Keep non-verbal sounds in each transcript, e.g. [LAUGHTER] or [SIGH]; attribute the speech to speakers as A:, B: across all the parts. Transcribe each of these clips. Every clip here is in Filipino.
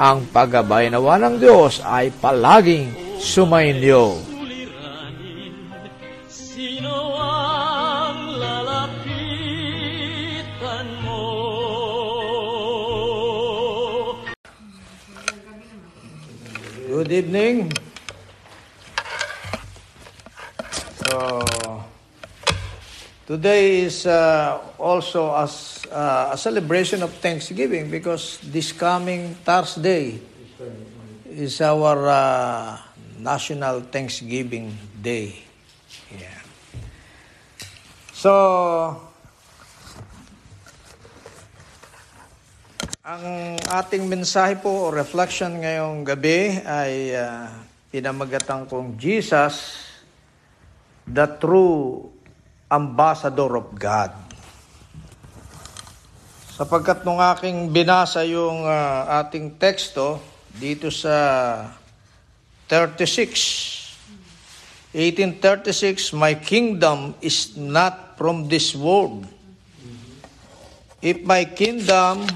A: ang paggabay nawa ng Diyos ay palaging sumainyo.
B: Sino ang lalapitan mo?
A: Good evening. So, today is uh, also as uh, a celebration of Thanksgiving because this coming Thursday is our uh, National Thanksgiving Day. Yeah. So, Ang ating mensahe po o reflection ngayong gabi ay uh, pinamagatan kong Jesus, the true ambassador of God. Sapagkat nung aking binasa yung uh, ating teksto dito sa 36, 1836, My kingdom is not from this world. If my kingdom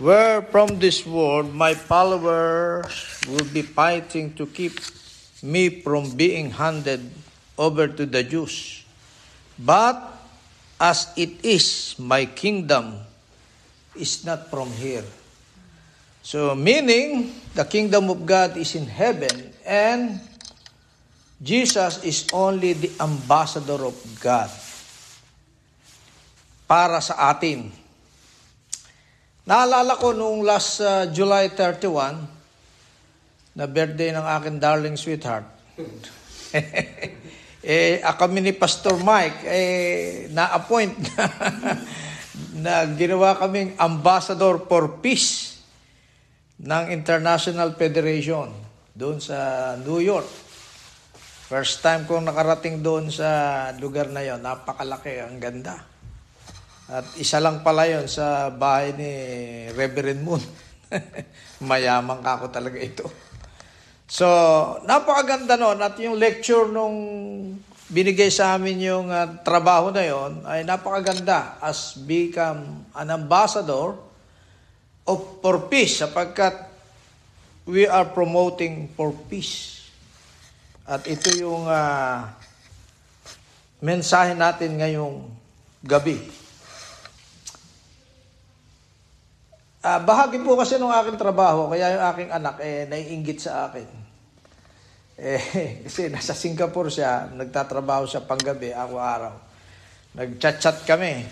A: were from this world, my followers would be fighting to keep me from being handed over to the Jews. But as it is, my kingdom is not from here. So, meaning, the kingdom of God is in heaven and Jesus is only the ambassador of God para sa atin. Naalala ko noong last uh, July 31, na birthday ng akin darling sweetheart. [LAUGHS] eh, kami ni Pastor Mike, eh, na-appoint [LAUGHS] na, na ginawa kaming ambassador for peace ng International Federation doon sa New York. First time kong nakarating doon sa lugar na yon, napakalaki, ang ganda. At isa lang pala yon sa bahay ni Reverend Moon. [LAUGHS] Mayamang ka ako talaga ito. So, napakaganda noon at yung lecture nung binigay sa amin yung uh, trabaho na yon ay napakaganda as become an ambassador of for peace sapagkat we are promoting for peace. At ito yung uh, mensahe natin ngayong gabi. Uh, bahagi po kasi ng aking trabaho, kaya yung aking anak eh, naiingit sa akin. Eh, [LAUGHS] kasi nasa Singapore siya, nagtatrabaho siya panggabi, ako araw. Nag-chat-chat kami.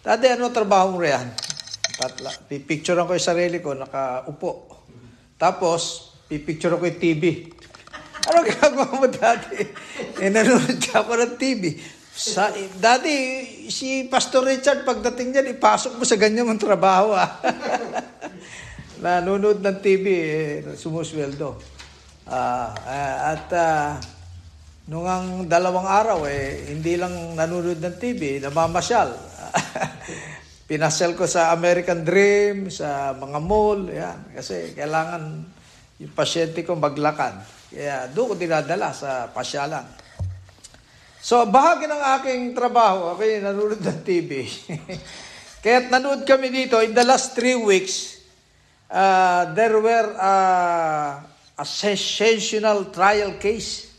A: Dati, ano trabaho mo riyan? Pipicturean ko yung sarili ko, nakaupo. Tapos, pipicturean ko yung TV. Ano ginagawa mo dati? Eh, [LAUGHS] nanonood ako ng TV. Sa, dati, si Pastor Richard, pagdating niyan, ipasok mo sa ganyan mong trabaho. Ah. [LAUGHS] Nanonood ng TV, eh, sumusweldo. Uh, uh, at uh, nung ang dalawang araw, eh, hindi lang nanonood ng TV, namamasyal. [LAUGHS] Pinasel ko sa American Dream, sa mga mall, yan. Kasi kailangan yung pasyente ko maglakad. Kaya doon ko dinadala sa pasyalan. So, bahagi ng aking trabaho, yung nanonood ng TV. [LAUGHS] Kaya nanood kami dito, in the last three weeks, uh, there were uh, a sensational trial case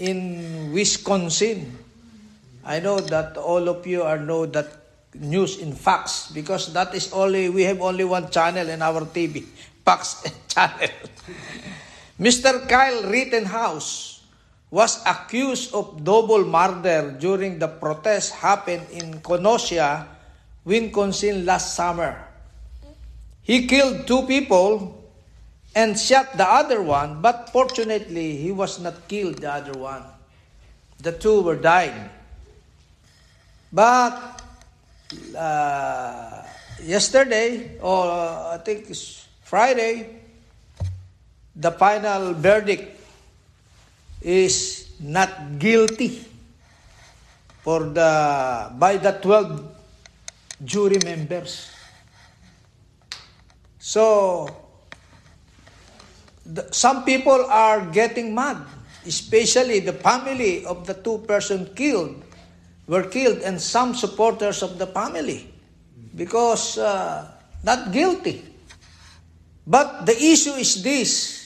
A: in Wisconsin. I know that all of you are know that news in facts because that is only we have only one channel in our TV, [LAUGHS] Fox channel. [LAUGHS] Mr. Kyle Rittenhouse was accused of double murder during the protest happened in Kenosha, Wisconsin last summer. He killed two people and shot the other one, but fortunately, he was not killed, the other one. The two were dying. But uh, yesterday, or I think Friday, the final verdict is not guilty for the by the 12 jury members. So the, some people are getting mad, especially the family of the two person killed were killed and some supporters of the family because uh, not guilty. But the issue is this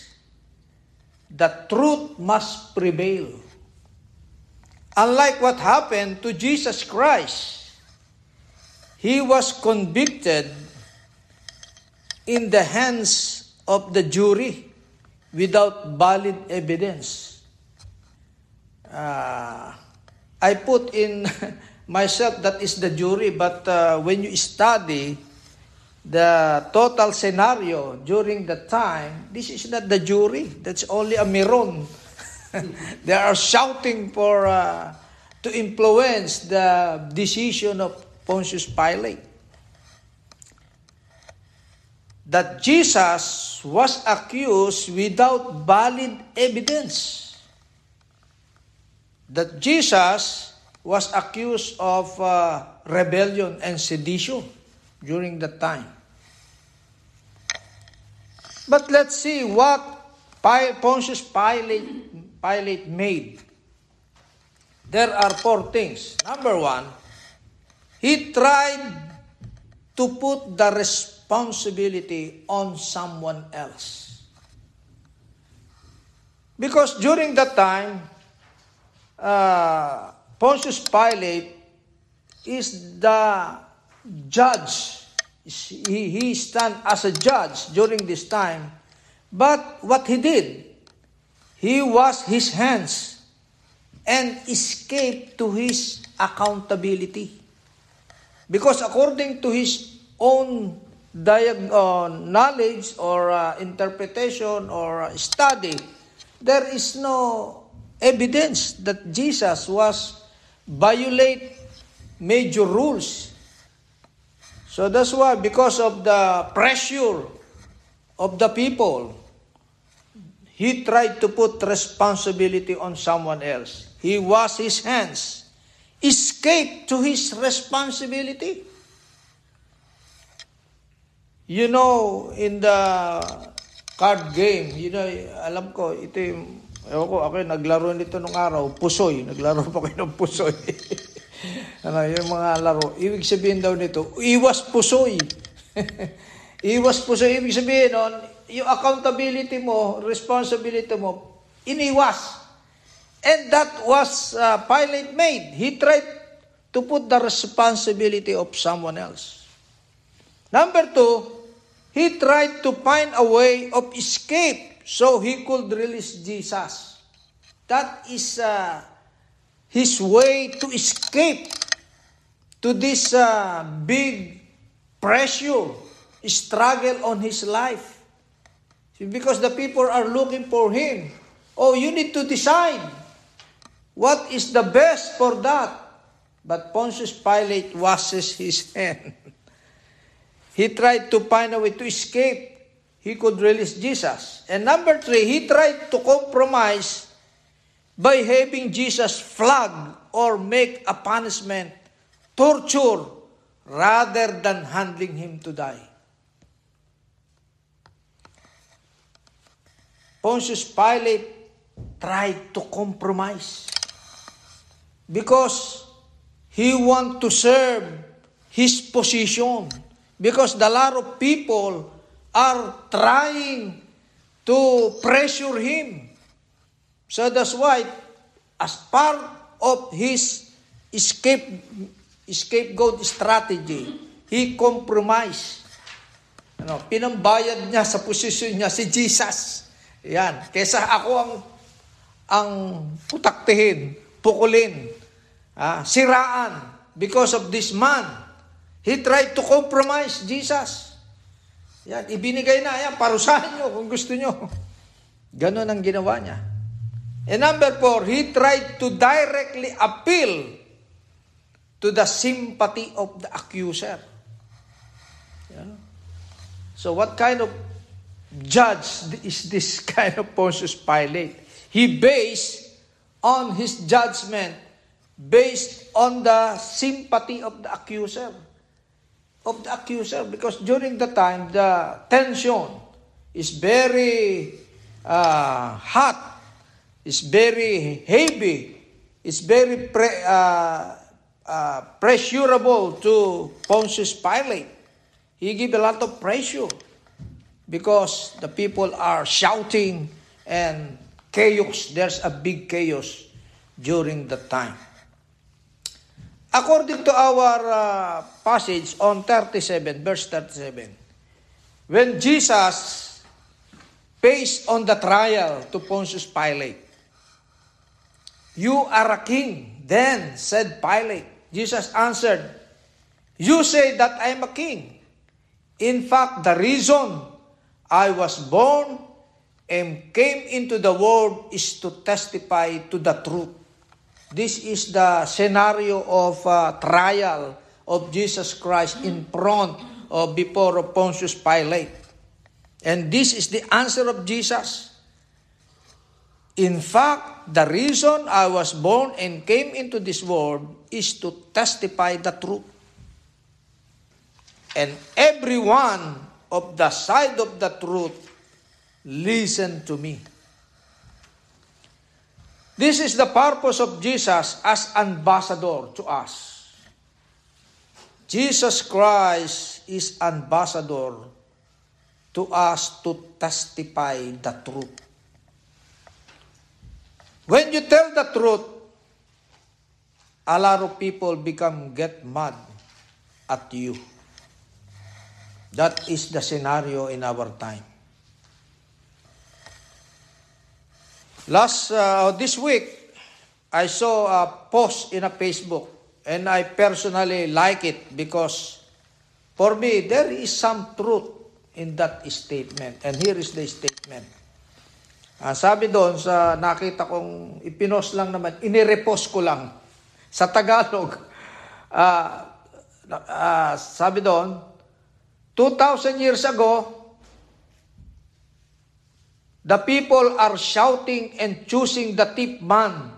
A: the truth must prevail. Unlike what happened to Jesus Christ, he was convicted in the hands of the jury without valid evidence. Uh, I put in [LAUGHS] myself that is the jury, but uh, when you study the total scenario during the time, this is not the jury. That's only a miron. [LAUGHS] they are shouting for uh, to influence the decision of Pontius Pilate. That Jesus was accused without valid evidence. That Jesus was accused of uh, rebellion and sedition during that time. But let's see what Pontius Pilate, Pilate made. There are four things. Number one, he tried to put the responsibility on someone else. Because during that time, uh, Pontius Pilate is the judge. He, he stand as a judge during this time. But what he did, he washed his hands and escaped to his accountability. Because according to his own diag- uh, knowledge or uh, interpretation or uh, study, there is no evidence that Jesus was violate major rules. So that's why, because of the pressure of the people, he tried to put responsibility on someone else. He washed his hands, escaped to his responsibility. You know, in the card game, you know, alam ko, ito yung, ewan ko, ako naglaro nito nung araw, pusoy. Naglaro pa kayo ng pusoy. [LAUGHS] [LAUGHS] ano, yung mga laro. Ibig sabihin daw nito, iwas pusoy. [LAUGHS] iwas pusoy. Ibig sabihin nun, yung accountability mo, responsibility mo, iniwas. And that was uh, Pilate made. He tried to put the responsibility of someone else. Number two, he tried to find a way of escape so he could release Jesus. That is uh, his way to escape to this uh, big pressure, struggle on his life. Because the people are looking for him. Oh, you need to decide what is the best for that. But Pontius Pilate washes his [LAUGHS] hand. he tried to find a way to escape. He could release Jesus. And number three, he tried to compromise by having Jesus flogged or make a punishment, torture, rather than handling him to die. Pontius Pilate tried to compromise because he want to serve his position because the lot of people are trying to pressure him. So that's why, as part of his escape scapegoat strategy, he compromised. Ano, pinambayad niya sa posisyon niya si Jesus. Yan. Kesa ako ang ang putaktihin, pukulin, ah, siraan because of this man. He tried to compromise Jesus. Yan, ibinigay na yan, parusahan nyo kung gusto nyo. [LAUGHS] Ganon ang ginawa niya. And number four, he tried to directly appeal to the sympathy of the accuser. Yeah. So what kind of judge is this [LAUGHS] kind of Pontius Pilate? He based on his judgment based on the sympathy of the accuser. Of the accuser because during the time the tension is very uh, hot, is very heavy, is very pre, uh, uh, pressurable to Pontius Pilate. He gave a lot of pressure because the people are shouting and chaos. There's a big chaos during the time. According to our uh, passage on 37, verse 37, when Jesus faced on the trial to Pontius Pilate, You are a king. Then said Pilate, Jesus answered, You say that I am a king. In fact, the reason I was born and came into the world is to testify to the truth. This is the scenario of uh, trial of Jesus Christ in front or before of Pontius Pilate. And this is the answer of Jesus. In fact, the reason I was born and came into this world is to testify the truth. And everyone of the side of the truth listen to me. This is the purpose of Jesus as ambassador to us. Jesus Christ is ambassador to us to testify the truth. When you tell the truth, a lot of people become get mad at you. That is the scenario in our time. Last uh, this week, I saw a post in a Facebook, and I personally like it because for me there is some truth in that statement. And here is the statement. Ah, sabi doon sa nakita kong ipinos lang naman, inirepost ko lang sa Tagalog. Ah, ah, sabi doon, 2,000 years ago, the people are shouting and choosing the tip man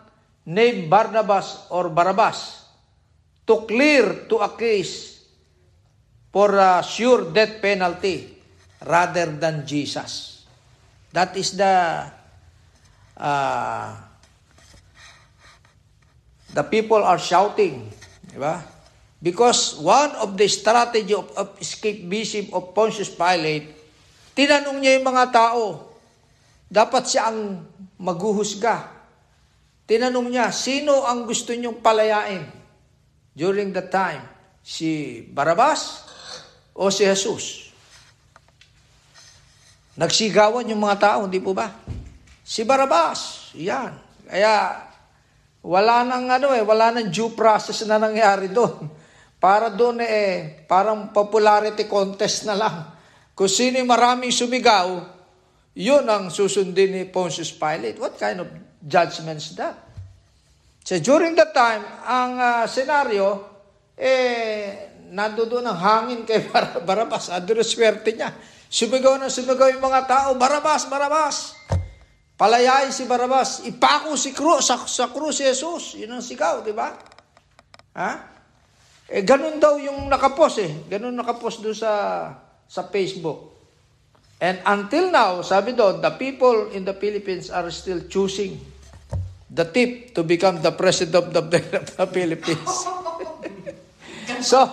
A: named Barnabas or Barabbas to clear to a case for a sure death penalty rather than Jesus. That is the uh, the people are shouting, di ba? Because one of the strategy of, of escapism of Pontius Pilate, tinanong niya yung mga tao, dapat siya ang maghuhusga. Tinanong niya, sino ang gusto niyong palayain during the time? Si Barabas o si Jesus? Nagsigawan yung mga tao, hindi po ba? Si Barabas, yan. Kaya wala nang ano eh, wala nang due process na nangyari doon. Para doon eh, parang popularity contest na lang. Kung sino yung maraming sumigaw, yun ang susundin ni Pontius Pilate. What kind of judgment is that? So during that time, ang uh, senaryo, eh, nandoon ang hangin kay [LAUGHS] Bar- Barabas. Ando na swerte niya. Sumigaw na sumigaw yung mga tao, Barabas, Barabas! Palayain si Barabas. Ipako si Cruz, sa, sa krus si Jesus. Yun ang sigaw, di ba? Ha? Eh, ganun daw yung nakapos eh. Ganun nakapos doon sa, sa Facebook. And until now, sabi doon, the people in the Philippines are still choosing the tip to become the president of the, [LAUGHS] the Philippines. [LAUGHS] so,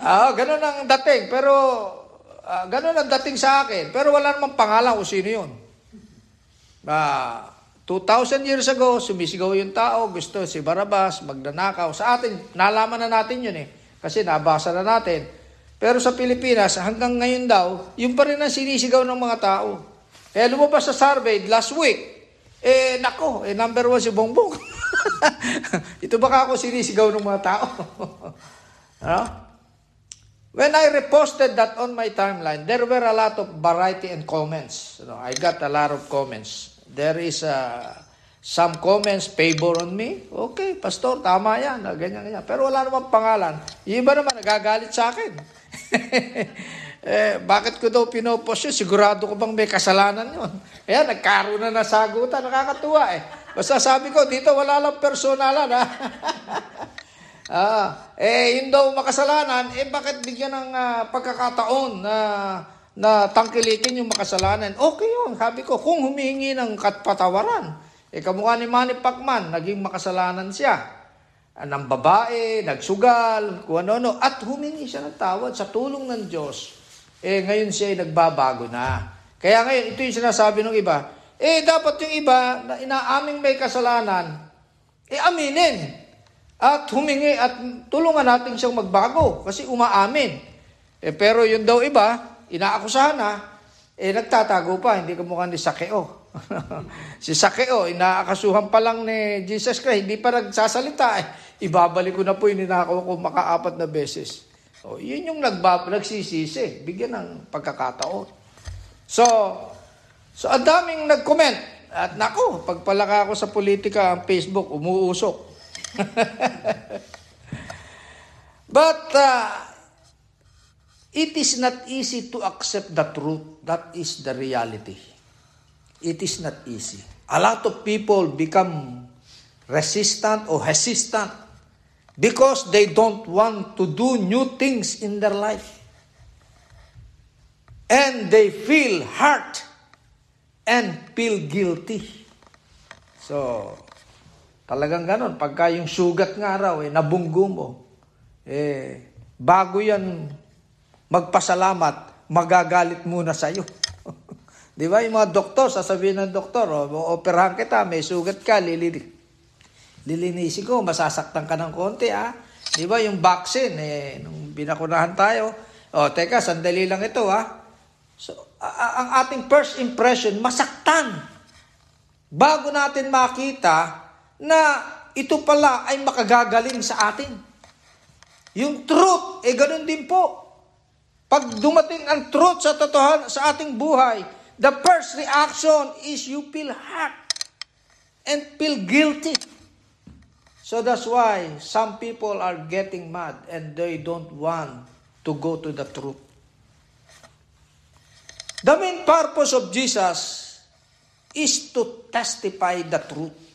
A: ah, ganun ang dating. Pero, ah, ganun ang dating sa akin. Pero wala namang pangalan kung sino yun. Ah, 2,000 years ago, sumisigaw yung tao, gusto si Barabas, magnanakaw. Sa atin, nalaman na natin yun eh. Kasi nabasa na natin. Pero sa Pilipinas, hanggang ngayon daw, yung pa rin ang sinisigaw ng mga tao. Eh, lumabas sa survey last week. Eh, nako, eh, number one si Bongbong. [LAUGHS] Ito baka ako sinisigaw ng mga tao. [LAUGHS] ano? When I reposted that on my timeline, there were a lot of variety and comments. You know, I got a lot of comments. There is uh, some comments favor on me. Okay, pastor, tama yan. ah, Ganyan, ganyan. Pero wala namang pangalan. Yung iba naman nagagalit sa akin. [LAUGHS] eh, bakit ko daw pinopost yun? Sigurado ko bang may kasalanan yun? Kaya nagkaroon na nasagutan. Nakakatuwa eh. Basta sabi ko, dito wala lang personalan ha. [LAUGHS] Ah, eh, yun daw makasalanan, eh bakit bigyan ng ah, pagkakataon na na tangkilikin yung makasalanan? Okay yun, sabi ko, kung humingi ng katpatawaran, eh kamukha ni Manny Pacman, naging makasalanan siya. Ah, ng babae, nagsugal, kung ano-ano, at humingi siya ng tawad sa tulong ng Diyos. Eh, ngayon siya ay nagbabago na. Kaya ngayon, ito yung sinasabi ng iba, eh, dapat yung iba na inaaming may kasalanan, eh, aminin. At humingi at tulungan natin siyang magbago kasi umaamin. Eh, pero yun daw iba, inaakusahan na, eh nagtatago pa, hindi kamukha ni Sakeo. [LAUGHS] si Sakeo, inaakasuhan pa lang ni Jesus Christ, hindi pa nagsasalita. Eh, ibabalik ko na po yung ninakaw ko makaapat na beses. O, yun yung nagbab nagsisisi, bigyan ng pagkakataon. So, so ang daming nag-comment. At nako, pagpalaka ako sa politika, ang Facebook, umuusok. [LAUGHS] But uh, it is not easy to accept the truth. That is the reality. It is not easy. A lot of people become resistant or hesitant because they don't want to do new things in their life. And they feel hurt and feel guilty. So, Talagang ganon. Pagka yung sugat nga raw, eh, nabunggo mo, eh, bago yan magpasalamat, magagalit muna sa'yo. [LAUGHS] Di ba? Yung mga doktor, sasabihin ng doktor, oh, operahan kita, may sugat ka, lilini. Lilinisin ko, masasaktan ka ng konti, ah. Di ba? Yung vaccine, eh, nung binakunahan tayo, oh, teka, sandali lang ito, ah. So, ang ating first impression, masaktan. Bago natin makita na ito pala ay makagagaling sa atin. Yung truth, eh ganun din po. Pag dumating ang truth sa totohan sa ating buhay, the first reaction is you feel hurt and feel guilty. So that's why some people are getting mad and they don't want to go to the truth. The main purpose of Jesus is to testify the truth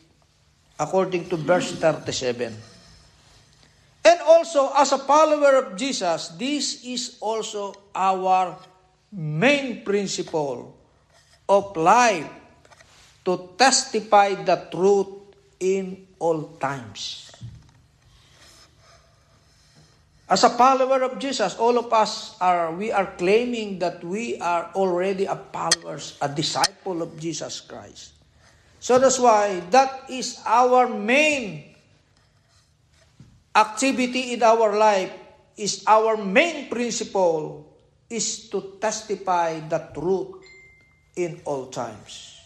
A: according to verse 37. And also, as a follower of Jesus, this is also our main principle of life to testify the truth in all times. As a follower of Jesus, all of us are, we are claiming that we are already a followers, a disciple of Jesus Christ. So that's why that is our main activity in our life is our main principle is to testify the truth in all times.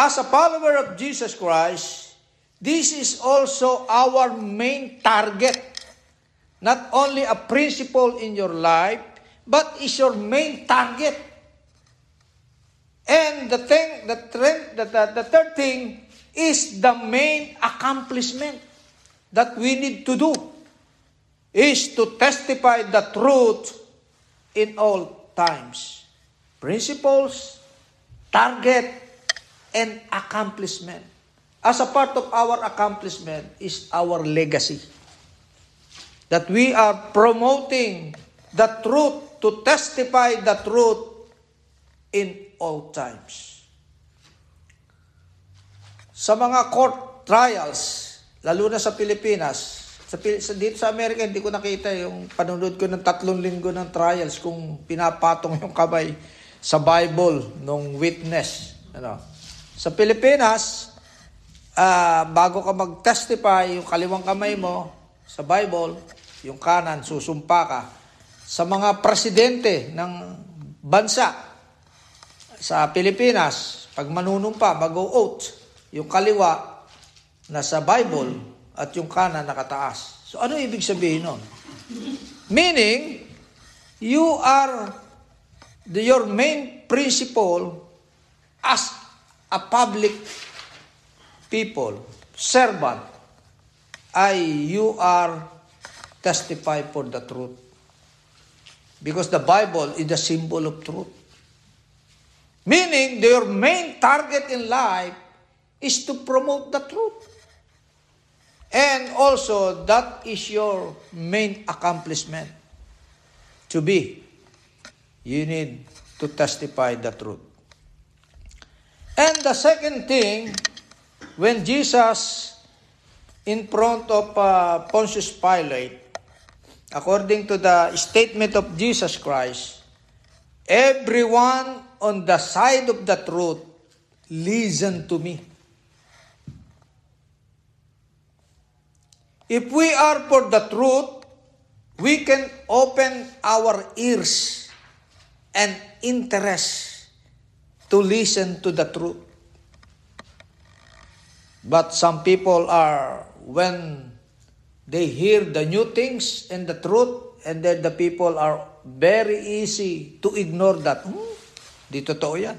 A: As a follower of Jesus Christ, this is also our main target. Not only a principle in your life, but is your main target. And the thing, the, trend, the, the, the third thing is the main accomplishment that we need to do is to testify the truth in all times. Principles, target, and accomplishment. As a part of our accomplishment is our legacy. That we are promoting the truth, to testify the truth in all times. Sa mga court trials, lalo na sa Pilipinas, sa, dito sa Amerika, hindi ko nakita yung panunod ko ng tatlong linggo ng trials kung pinapatong [LAUGHS] yung kamay sa Bible nung witness. Ano. Sa Pilipinas, ah, bago ka mag-testify, yung kaliwang kamay mo sa Bible, yung kanan, susumpa ka. Sa mga presidente ng bansa, sa Pilipinas, pag manunumpa, mag-oath, yung kaliwa nasa Bible at yung kanan nakataas. So ano ibig sabihin nun? Meaning, you are the, your main principle as a public people, servant, ay you are testify for the truth. Because the Bible is the symbol of truth. Meaning, your main target in life is to promote the truth. And also, that is your main accomplishment. To be. You need to testify the truth. And the second thing, when Jesus, in front of uh, Pontius Pilate, according to the statement of Jesus Christ, everyone on the side of the truth, listen to me. If we are for the truth, we can open our ears and interest to listen to the truth. But some people are, when they hear the new things and the truth, and then the people are very easy to ignore that. Hmm, di totoo yan.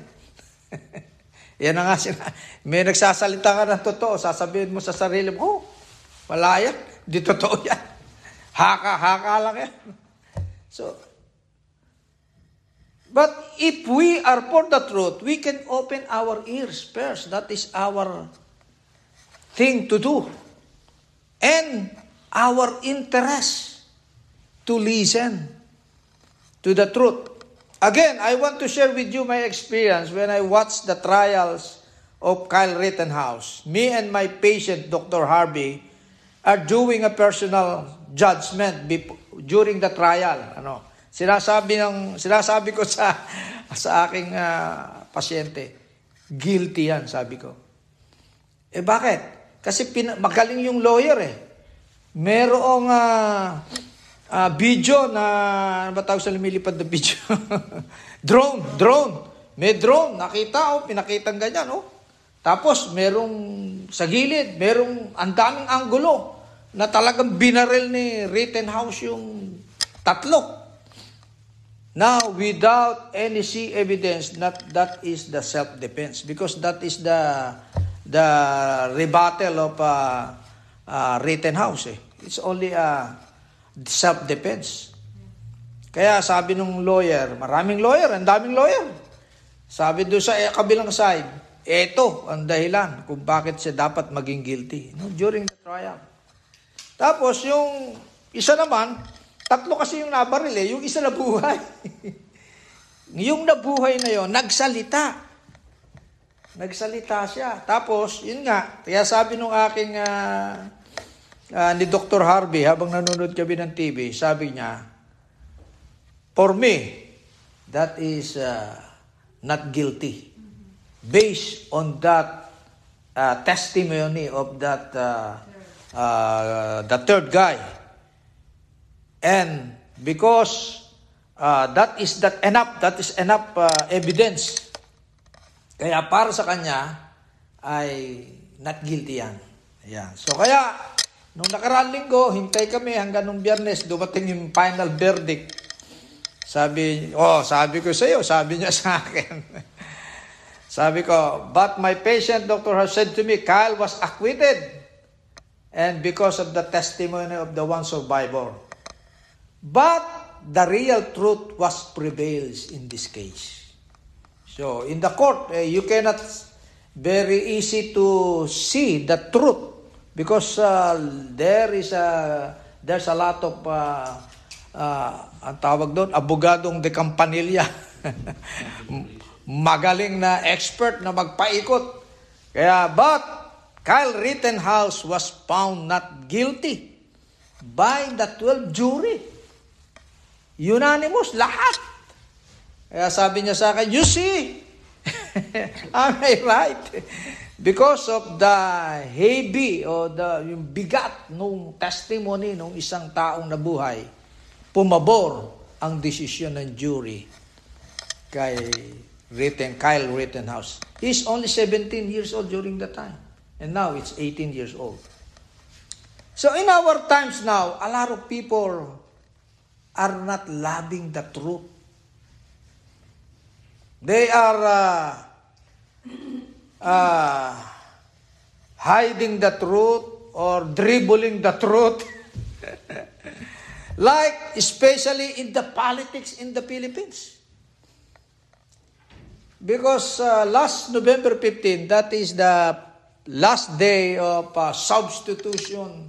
A: [LAUGHS] yan nga sina. May nagsasalita ka ng totoo, sasabihin mo sa sarili mo, oh, wala yan. [LAUGHS] Di totoo yan. Haka, haka lang yan. So, but if we are for the truth, we can open our ears first. That is our thing to do. And our interest to listen to the truth. Again, I want to share with you my experience when I watched the trials of Kyle Rittenhouse. Me and my patient, Dr. Harvey, are doing a personal judgment bef- during the trial. Ano? Sinasabi ng sinasabi ko [LAUGHS] sa sa aking ah, pasyente, guilty yan, sabi ko. Eh bakit? Kasi pin- magaling yung lawyer eh. Merong ah, ah, video na, ano ba tawag sa lumilipad na video? [LAUGHS] drone, drone. May drone, nakita oh, pinakitang ganyan oh. Tapos merong sa gilid, merong ang daming anggulo na talagang binaril ni Rittenhouse yung tatlo. Now, without any see evidence, that that is the self-defense because that is the the rebuttal of uh, uh, Rittenhouse. Eh. It's only a self-defense. Kaya sabi nung lawyer, maraming lawyer, ang daming lawyer. Sabi doon sa eh, kabilang side, eto ang dahilan kung bakit siya dapat maging guilty no, during the trial. Tapos yung isa naman, tatlo kasi yung nabaril eh, yung isa nabuhay. [LAUGHS] yung nabuhay na yon nagsalita. Nagsalita siya. Tapos, yun nga, kaya sabi nung aking ah, ah, ni Dr. Harvey habang nanonood kami ng TV, sabi niya, For me, that is uh, not guilty. Based on that uh, testimony of that uh, uh, the third guy. And because uh, that is that enough, that is enough uh, evidence. Kaya para sa kanya ay not guilty yan. Ayan. So kaya, nung nakaraan linggo, hintay kami hanggang nung biyernes, dumating yung final verdict. Sabi, oh, sabi ko sa iyo, sabi niya [LAUGHS] sa akin. sabi ko, but my patient doctor has said to me, Kyle was acquitted. And because of the testimony of the one survivor. But the real truth was prevails in this case. So, in the court, eh, you cannot very easy to see the truth because uh, there is a there's a lot of uh, ah, ang tawag doon, abogadong de Campanilla. [LAUGHS] Magaling na expert na magpaikot. Kaya, but Kyle Rittenhouse was found not guilty by the 12 jury. Unanimous, lahat. Kaya sabi niya sa akin, you see, [LAUGHS] am I right? Because of the heavy o the yung bigat nung testimony nung isang taong nabuhay, pumabor ang desisyon ng jury kay Ritten, Kyle Rittenhouse. He's only 17 years old during that time. And now it's 18 years old. So in our times now, a lot of people are not loving the truth. They are uh, uh, hiding the truth or dribbling the truth. [LAUGHS] like especially in the politics in the Philippines. Because uh, last November 15, that is the last day of uh, substitution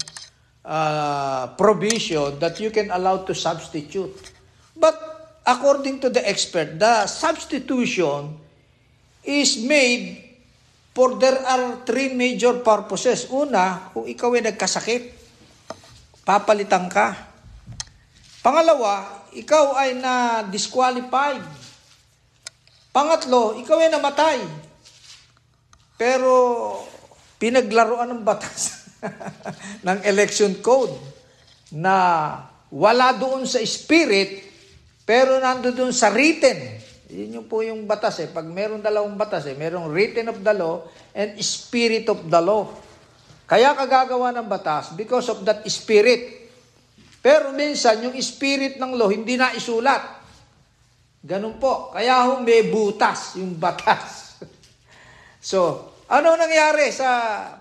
A: uh, provision that you can allow to substitute. But according to the expert, the substitution is made for there are three major purposes. Una, kung ikaw ay nagkasakit, papalitan ka. Pangalawa, ikaw ay na-disqualified. Pangatlo, ikaw ay namatay. Pero pinaglaruan ng batas [LAUGHS] ng election code na wala doon sa spirit pero nando doon sa written. Yun yung po yung batas eh. Pag meron dalawang batas eh, merong written of the law and spirit of the law. Kaya kagagawa ng batas because of that spirit. Pero minsan, yung spirit ng law hindi na isulat. Ganun po. Kaya ho may butas yung batas. [LAUGHS] so, ano nangyari sa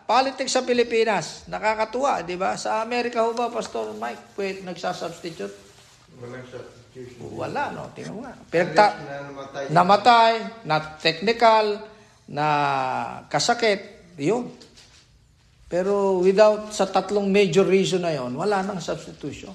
A: politics sa Pilipinas? Nakakatuwa, di ba? Sa Amerika ho ba, Pastor Mike, pwede nagsasubstitute?
C: Walang substitution.
A: Wala, no? Tingnan nga.
C: Namatay.
A: na technical, na kasakit, yun. Pero without sa tatlong major reason na yon, wala nang substitution.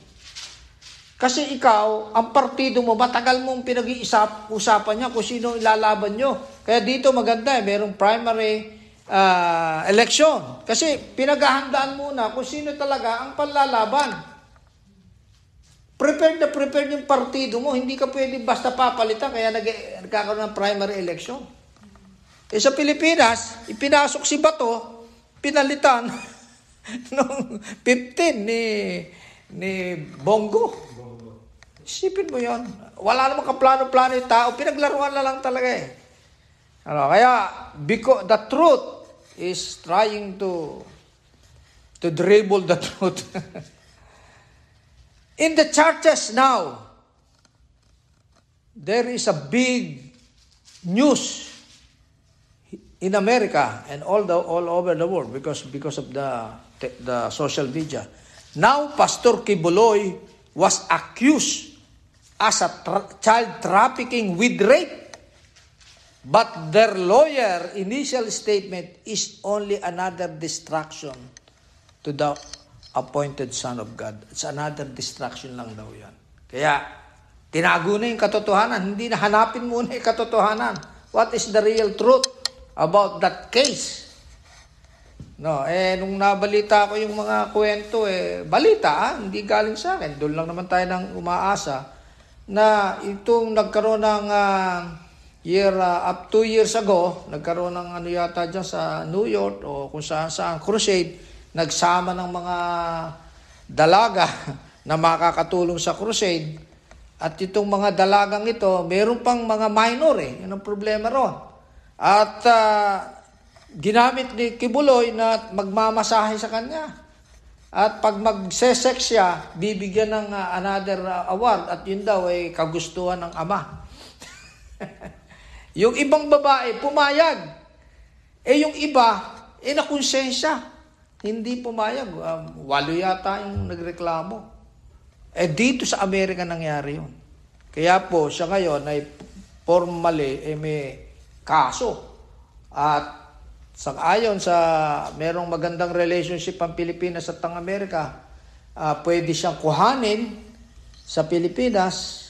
A: Kasi ikaw, ang partido mo, matagal mong pinag-iusapan niya kung sino ilalaban nyo. Kaya dito maganda eh, merong primary ah, election. Kasi pinaghahandaan muna kung sino talaga ang panlalaban. Prepared na prepared yung partido mo, hindi ka pwede basta papalitan, kaya nag- nagkakaroon ng primary election. Eh sa Pilipinas, ipinasok si Bato, pinalitan [LAUGHS] noong 15 ni ni Bongo. Isipin mo yon. Wala namang kaplano-plano yung tao. Pinaglaruan na lang talaga eh. Ano, kaya, because the truth is trying to to dribble the [LAUGHS] truth. In the churches now, there is a big news in America and all the all over the world because because of the the social media. Now Pastor Kibuloy was accused as a tra- child trafficking with rape. But their lawyer initial statement is only another distraction to the appointed son of God. It's another distraction lang daw yan. Kaya, tinago na yung katotohanan. Hindi na hanapin muna yung katotohanan. What is the real truth about that case? No, eh, nung nabalita ko yung mga kwento, eh, balita, ah, hindi galing sa akin. Doon lang naman tayo nang umaasa na itong nagkaroon ng ah, year, ah, up two years ago, nagkaroon ng ano yata dyan sa New York o kung saan saan, crusade, nagsama ng mga dalaga [LAUGHS] na makakatulong sa crusade. At itong mga dalagang ito, meron pang mga minor eh. Yun ang problema ron. At ah, ginamit ni Kibuloy na magmamasahe sa kanya. At pag magsesex siya, bibigyan ng ah, another ah, award at yun daw ay kagustuhan ng ama. [LAUGHS] yung ibang babae, pumayag. Eh yung iba, eh nakonsensya. Hindi pumayag. Um, walo yata yung nagreklamo. Eh dito sa Amerika nangyari yun. Kaya po siya ngayon ay formally eh, may kaso. At sa ayon sa merong magandang relationship ang Pilipinas at ang Amerika, ah, pwede siyang kuhanin sa Pilipinas,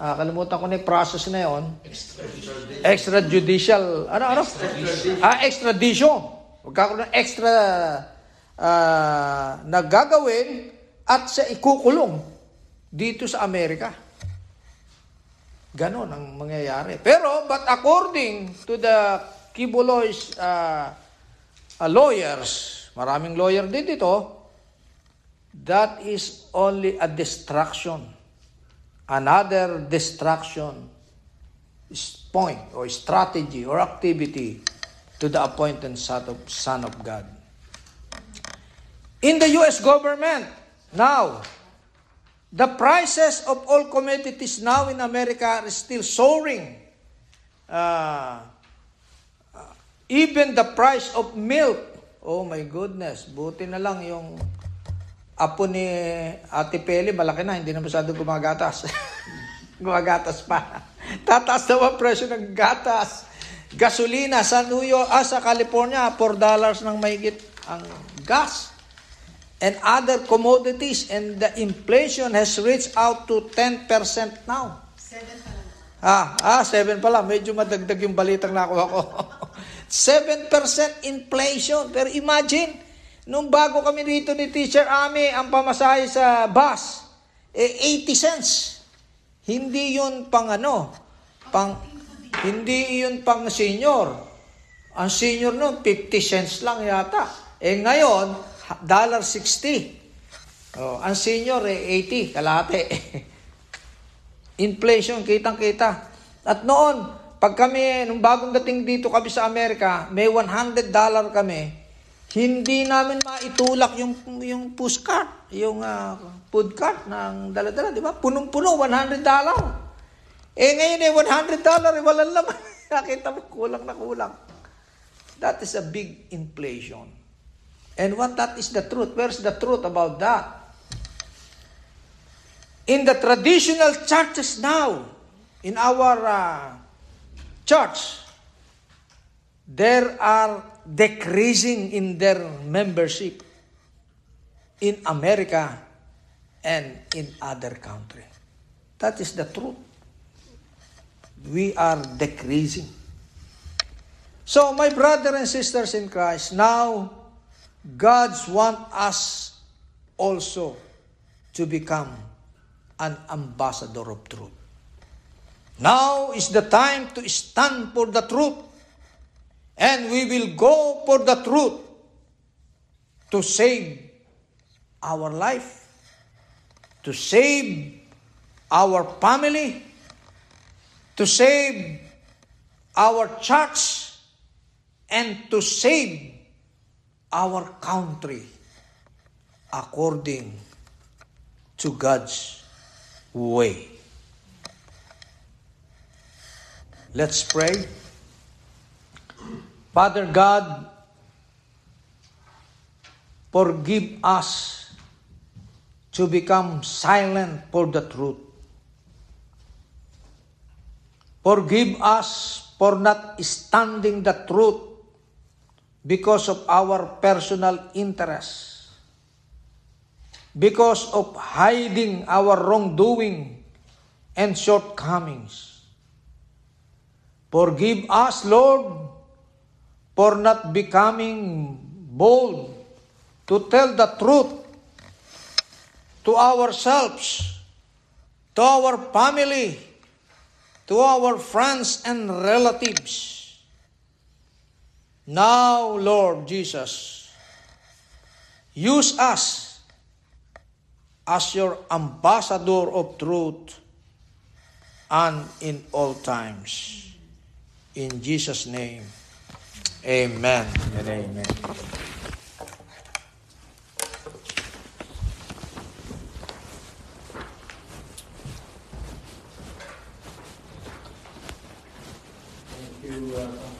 A: ah, kalimutan ko na yung process na yon. Extrajudicial, ano, ano? Ah, extradition. Magkakaroon ng extra ah, na gagawin at sa ikukulong dito sa Amerika. Ganon ang mangyayari. Pero, but according to the Kibuloy's uh, uh, lawyers, maraming lawyer din dito, that is only a distraction. Another distraction is point or strategy or activity to the appointed of, son of God. In the U.S. government, now, the prices of all commodities now in America are still soaring. Uh, even the price of milk, oh my goodness, buti na lang yung apo ni Ate Peli, malaki na, hindi na masyado gumagatas. [LAUGHS] gumagatas pa. Tataas daw ang presyo ng gatas. Gasolina sa New York, ah, sa California, 4 dollars ng mahigit ang gas and other commodities and the inflation has reached out to 10% now.
D: Seven pa lang.
A: Ah, ah, 7 pala. Medyo madagdag yung balitang nakuha ko. [LAUGHS] 7% inflation. Pero imagine, nung bago kami dito ni Teacher Ami, ang pamasahe sa bus, eh, 80 cents. Hindi yun pang ano, pang, hindi yun pang senior. Ang senior nun, 50 cents lang yata. Eh ngayon, dollar 60. Oh, ang senior eh 80, kalahati. [LAUGHS] Inflation, kitang-kita. At noon, pag kami, nung bagong dating dito kami sa Amerika, may 100 dollar kami, hindi namin maitulak yung yung push cart, yung uh, food cart ng dala-dala, di ba? Punong-puno, 100 dollar. Eh ngayon eh, 100 dollar, eh, walang laman. [LAUGHS] Nakita mo, kulang na kulang. That is a big inflation. And what that is the truth? Where's the truth about that? In the traditional churches now, in our uh, church, there are decreasing in their membership in America and in other country. That is the truth. We are decreasing. So, my brother and sisters in Christ, now God's want us also to become an ambassador of truth. Now is the time to stand for the truth. And we will go for the truth to save our life, to save our family, to save our church, and to save our country according to God's way. Let's pray. Father God, forgive us to become silent for the truth. Forgive us for not standing the truth because of our personal interests, because of hiding our wrongdoing and shortcomings. Forgive us, Lord, for not becoming bold to tell the truth to ourselves, to our family, to our friends and relatives. Now, Lord Jesus, use us as your ambassador of truth and in all times. In Jesus' name, amen and amen.
C: Thank you, uh,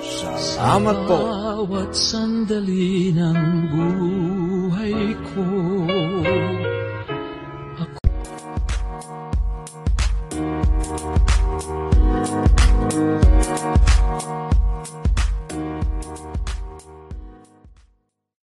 A: Salamat po.
B: Bawat sandali ng buhay ko